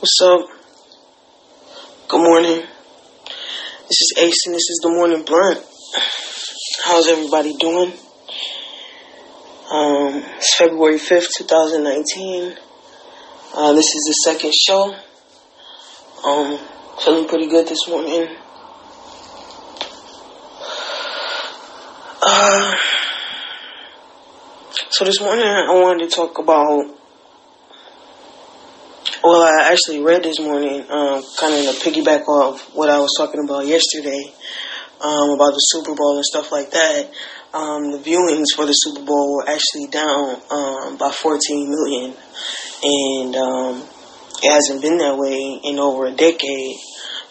What's up? Good morning. This is Ace and this is the Morning Blunt. How's everybody doing? Um, it's February 5th, 2019. Uh, this is the second show. Um, feeling pretty good this morning. Uh, so this morning I wanted to talk about well, I actually read this morning, um, kind of to piggyback off what I was talking about yesterday, um, about the Super Bowl and stuff like that. Um, the viewings for the Super Bowl were actually down um, by 14 million, and um, it hasn't been that way in over a decade.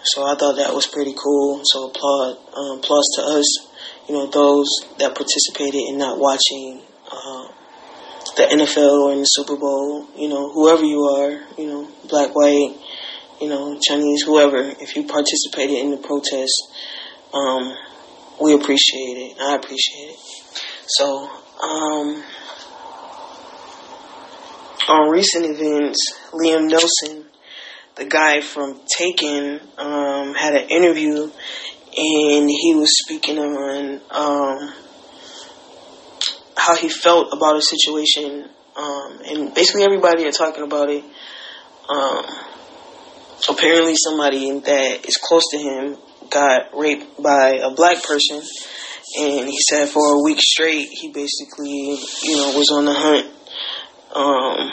So I thought that was pretty cool. So applaud, um, applause to us, you know, those that participated in not watching uh, the NFL or in the Super Bowl, you know, whoever you are, you know, black, white, you know, Chinese, whoever, if you participated in the protest, um, we appreciate it. I appreciate it. So, um, on recent events, Liam Nelson, the guy from Taken, um, had an interview and he was speaking on, um, how he felt about a situation, um, and basically everybody are talking about it. Um, apparently, somebody that is close to him got raped by a black person, and he said for a week straight he basically, you know, was on the hunt um,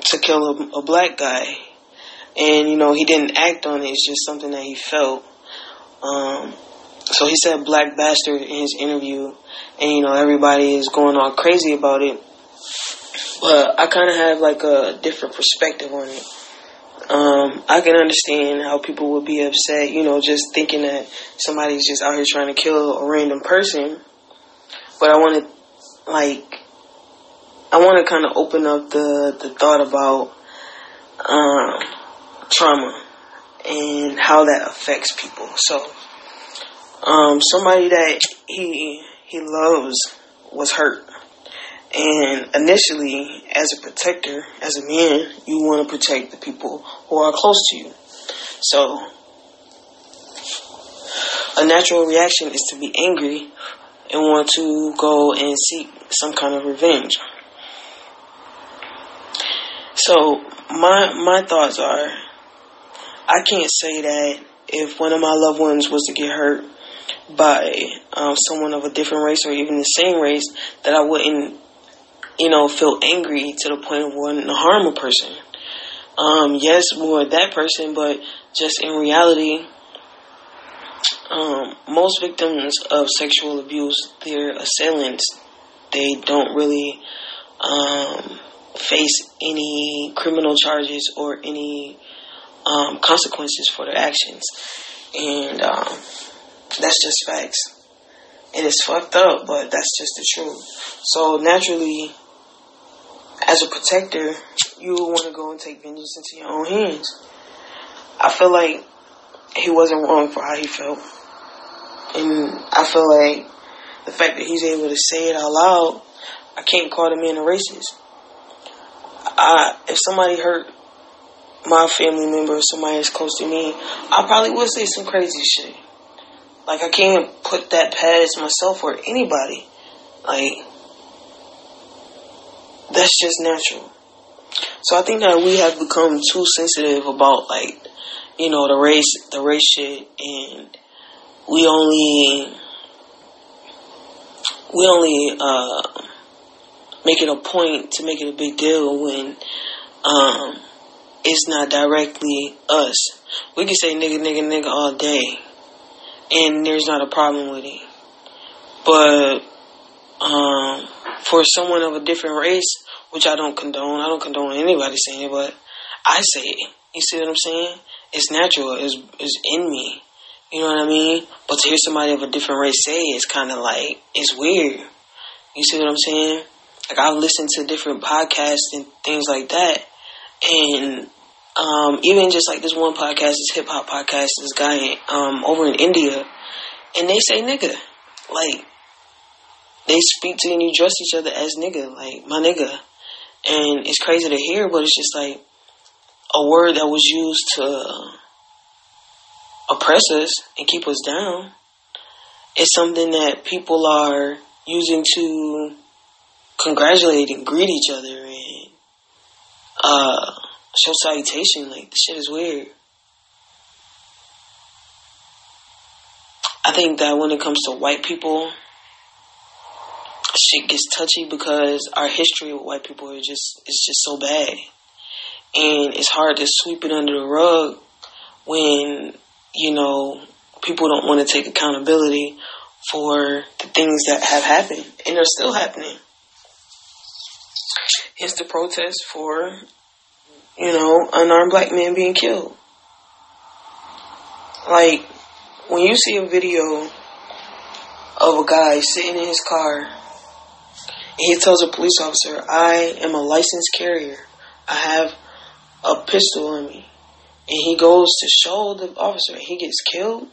to kill a, a black guy, and you know he didn't act on it. It's just something that he felt. Um, so he said black bastard in his interview and you know everybody is going all crazy about it. But I kind of have like a different perspective on it. Um, I can understand how people would be upset, you know, just thinking that somebody's just out here trying to kill a random person. But I want to, like, I want to kind of open up the the thought about um, trauma and how that affects people. So, um, somebody that he he loves was hurt. And initially, as a protector, as a man, you want to protect the people who are close to you. So, a natural reaction is to be angry and want to go and seek some kind of revenge. So, my my thoughts are I can't say that if one of my loved ones was to get hurt by um, someone of a different race or even the same race that I wouldn't, you know, feel angry to the point of wanting to harm a person. Um, yes, more that person, but just in reality, um, most victims of sexual abuse, their assailants, they don't really um, face any criminal charges or any um, consequences for their actions. And um, that's just facts. It is fucked up, but that's just the truth. So naturally, as a protector, you want to go and take vengeance into your own hands. I feel like he wasn't wrong for how he felt. And I feel like the fact that he's able to say it out loud, I can't call the man a racist. I, if somebody hurt my family member or somebody that's close to me, I probably would say some crazy shit. Like I can't even put that past myself or anybody. Like that's just natural. So I think that we have become too sensitive about like, you know, the race the race shit and we only we only uh make it a point to make it a big deal when um it's not directly us. We can say nigga nigga nigga all day and there's not a problem with it. But um, for someone of a different race, which I don't condone, I don't condone anybody saying it, but I say it. You see what I'm saying? It's natural. It's, it's in me. You know what I mean? But to hear somebody of a different race say it, it's kind of like, it's weird. You see what I'm saying? Like, I've listened to different podcasts and things like that. And um, even just like this one podcast, this hip hop podcast, this guy um, over in India, and they say nigga, like they speak to you and you dress each other as nigga, like my nigga, and it's crazy to hear, but it's just like, a word that was used to oppress us and keep us down. It's something that people are using to congratulate and greet each other and uh, show salutation. Like, shit is weird. I think that when it comes to white people, shit gets touchy because our history with white people is just it's just so bad, and it's hard to sweep it under the rug when you know people don't want to take accountability for the things that have happened and are still happening. Hence the protest for you know unarmed black men being killed. Like when you see a video of a guy sitting in his car and he tells a police officer, I am a licensed carrier. I have a pistol in me. And he goes to show the officer and he gets killed.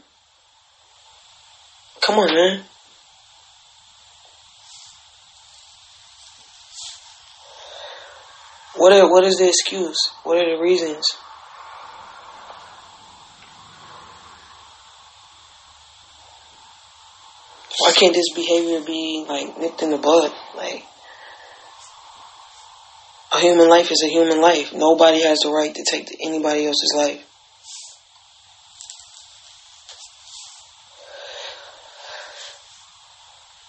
Come on, man. What are, what is the excuse? What are the reasons? Why can't this behavior be like nipped in the bud? Like a human life is a human life. Nobody has the right to take anybody else's life.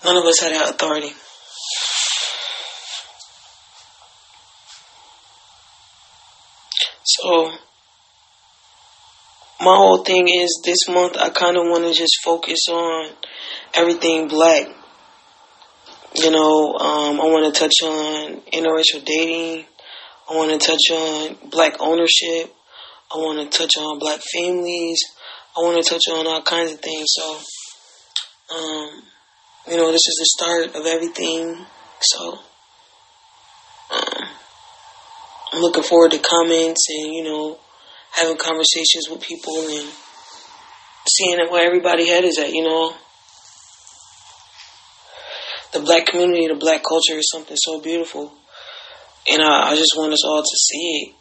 None of us had that authority. So, my whole thing is this month I kind of want to just focus on everything black. You know, um, I want to touch on interracial dating. I want to touch on black ownership. I want to touch on black families. I want to touch on all kinds of things. So, um, you know, this is the start of everything. So, um, I'm looking forward to comments and, you know, having conversations with people and seeing where everybody head is at, you know the black community, the black culture is something so beautiful. And I, I just want us all to see it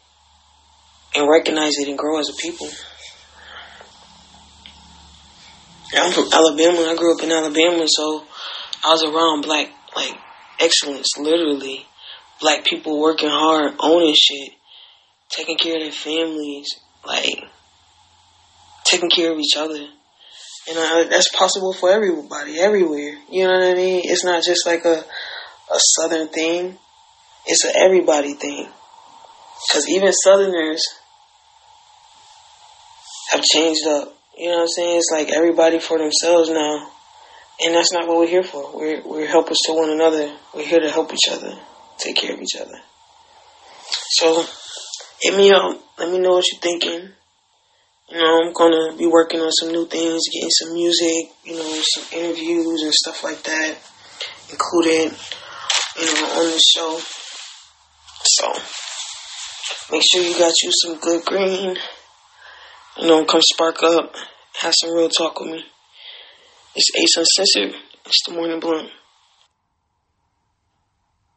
and recognize it and grow as a people. I'm from Alabama. I grew up in Alabama, so I was around black, like, excellence, literally. Black people working hard, owning shit, taking care of their families, like, taking care of each other. You uh, know, that's possible for everybody, everywhere. You know what I mean? It's not just like a, a southern thing. It's an everybody thing. Because even southerners have changed up. You know what I'm saying? It's like everybody for themselves now. And that's not what we're here for. We're, we're helpers to one another. We're here to help each other, take care of each other. So, hit me up. Let me know what you're thinking. You know, I'm gonna be working on some new things, getting some music, you know, some interviews and stuff like that included, you know, on the show. So make sure you got you some good green. You know, come spark up, have some real talk with me. It's Ace Uncensored. It's the morning blunt.